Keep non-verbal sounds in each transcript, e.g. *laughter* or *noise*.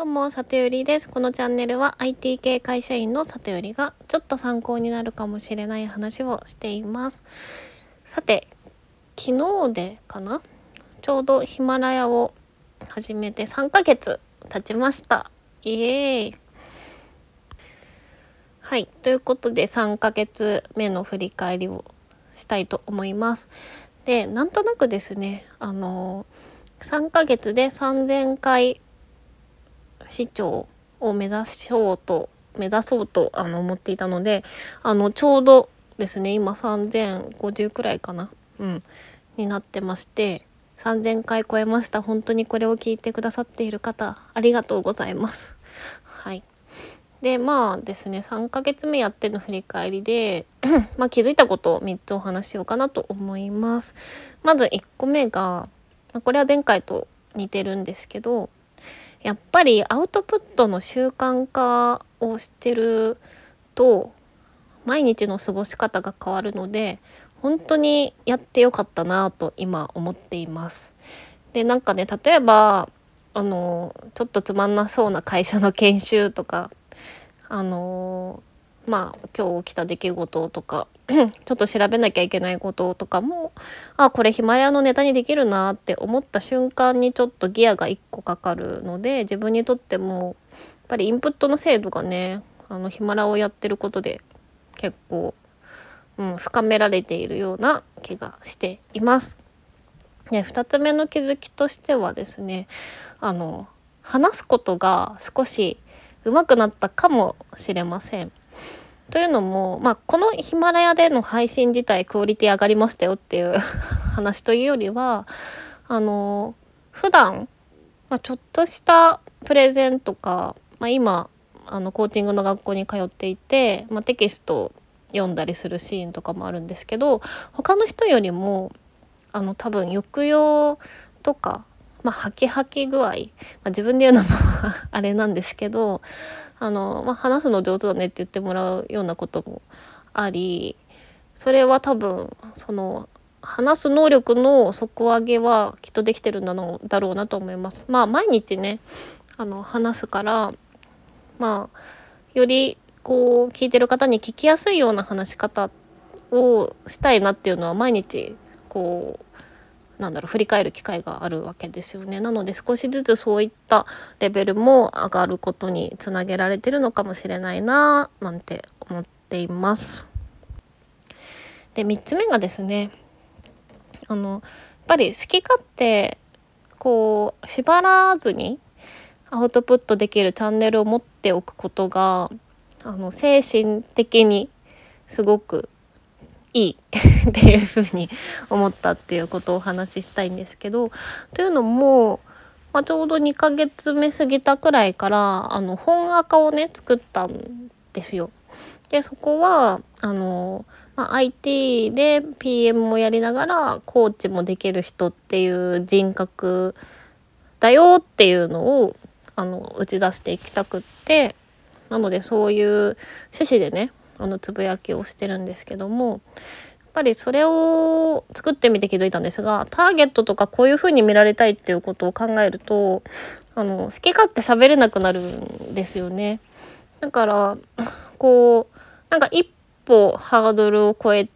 どうも、里よりです。このチャンネルは IT 系会社員の里よりがちょっと参考になるかもしれない話をしています。さて、昨日でかな？ちょうどヒマラヤを始めて3ヶ月経ちました。イエーイ。はい。ということで3ヶ月目の振り返りをしたいと思います。で、なんとなくですね、あの3ヶ月で3000回市長を目指そうと目指そうとあの思っていたのであのちょうどですね今3050くらいかなうんになってまして3000回超えました。本当にこれを聞いてくださっている方ありがとうございます。はい。でまあですね3ヶ月目やっての振り返りで *clears throat* まあ気づいたことを3つお話しようかなと思います。まず1個目がまこれは前回と似てるんですけどやっぱりアウトプットの習慣化をしてると毎日の過ごし方が変わるので本当にやってよかったなと今思っています。でなんかね例えばあのちょっとつまんなそうな会社の研修とかあのまあ今日起きた出来事とか *laughs* ちょっと調べなきゃいけないこととかもあこれヒマラヤのネタにできるなって思った瞬間にちょっとギアが1個かかるので自分にとってもやっぱりインプットの精度がねあのヒマラをやってることで結構、うん、深められているような気がしています。で2つ目の気づきとしてはですねあの話すことが少し上手くなったかもしれません。というのも、まあ、このヒマラヤでの配信自体クオリティ上がりましたよっていう *laughs* 話というよりはあの普段、まあ、ちょっとしたプレゼンとか、まあ、今あのコーチングの学校に通っていて、まあ、テキストを読んだりするシーンとかもあるんですけど他の人よりもあの多分抑揚とかまあ、ハキハキ具合、まあ、自分で言うのも *laughs* あれなんですけどあの、まあ、話すの上手だねって言ってもらうようなこともありそれは多分その話す能力の底上げはきっとできてるんだのだろうなと思います。まあ毎日ねあの話すからまあよりこう聞いてる方に聞きやすいような話し方をしたいなっていうのは毎日こうなんだろう振り返る機会があるわけですよね。なので少しずつそういったレベルも上がることにつなげられてるのかもしれないななんて思っています。で3つ目がですねあのやっぱり好き勝手こう縛らずにアウトプットできるチャンネルを持っておくことがあの精神的にすごくいい *laughs* っていうふうに思ったっていうことをお話ししたいんですけどというのも、まあ、ちょうど2ヶ月目過ぎたくらいからあの本赤をね作ったんですよ。でそこはあの、まあ、IT で PM もやりながらコーチもできる人っていう人格だよっていうのをあの打ち出していきたくってなのでそういう趣旨でねあのつぶやきをしてるんですけどもやっぱりそれを作ってみて気づいたんですがターゲットとかこういう風に見られたいっていうことを考えるとあの好き勝手喋れなくなるんですよね。だからこうなんか一歩ハードルを超え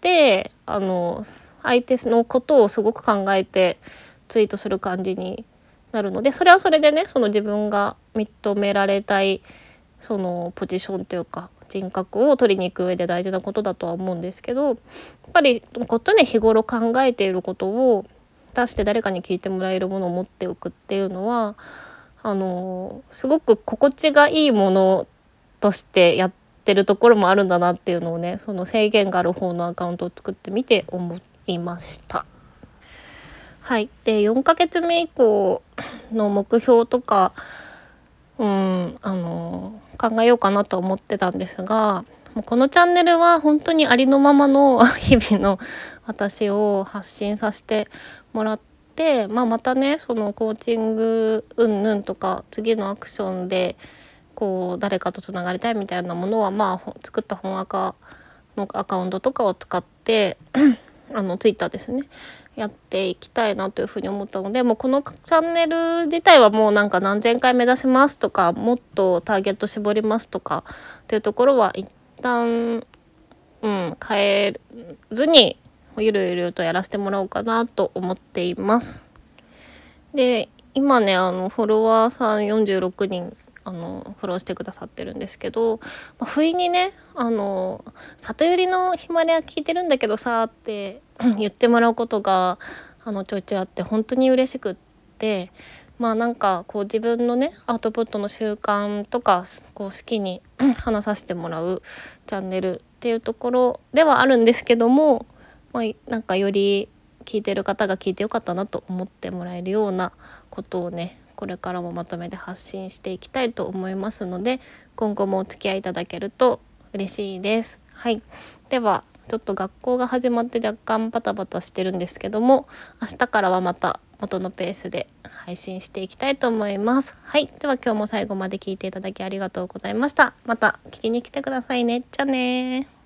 てあの相手のことをすごく考えてツイートする感じになるのでそれはそれでねその自分が認められたいそのポジションというか人格を取りに行く上で大事なことだとは思うんですけどやっぱりこっちで日頃考えていることを出して誰かに聞いてもらえるものを持っておくっていうのはあのすごく心地がいいものとしてやってるところもあるんだなっていうのをねその制限がある方のアカウントを作ってみて思いました。はい、で4ヶ月目以降の目標とかうんあの考えようかなと思ってたんですがこのチャンネルは本当にありのままの *laughs* 日々の私を発信させてもらって、まあ、またねそのコーチングうんぬんとか次のアクションでこう誰かとつながりたいみたいなものはまあ作った本アカのアカウントとかを使って *clears throat* あのツイッターですね。やっていきたいなというふうに思ったのでもうこのチャンネル自体はもうなんか何千回目指しますとかもっとターゲット絞りますとかっていうところは一旦うん変えずにゆるゆるとやらせてもらおうかなと思っています。で今ねあのフォロワーさん46人あのフォローしてくださってるんですけど、まあ、不意にねあの「里寄りのヒマラヤ聞いてるんだけどさ」って言ってもらうことがあのちょいちょいあって本当に嬉しくってまあなんかこう自分のねアウトプットの習慣とかこう好きに話させてもらうチャンネルっていうところではあるんですけども、まあ、なんかより聞いてる方が聞いてよかったなと思ってもらえるようなことをねこれからもまとめて発信していきたいと思いますので今後もお付き合いいただけると嬉しいです。はい、ではちょっと学校が始まって若干バタバタしてるんですけども明日からはまた元のペースで配信していきたいと思います。はい。では今日も最後まで聞いていただきありがとうございました。また聞きに来てくださいね。じゃあね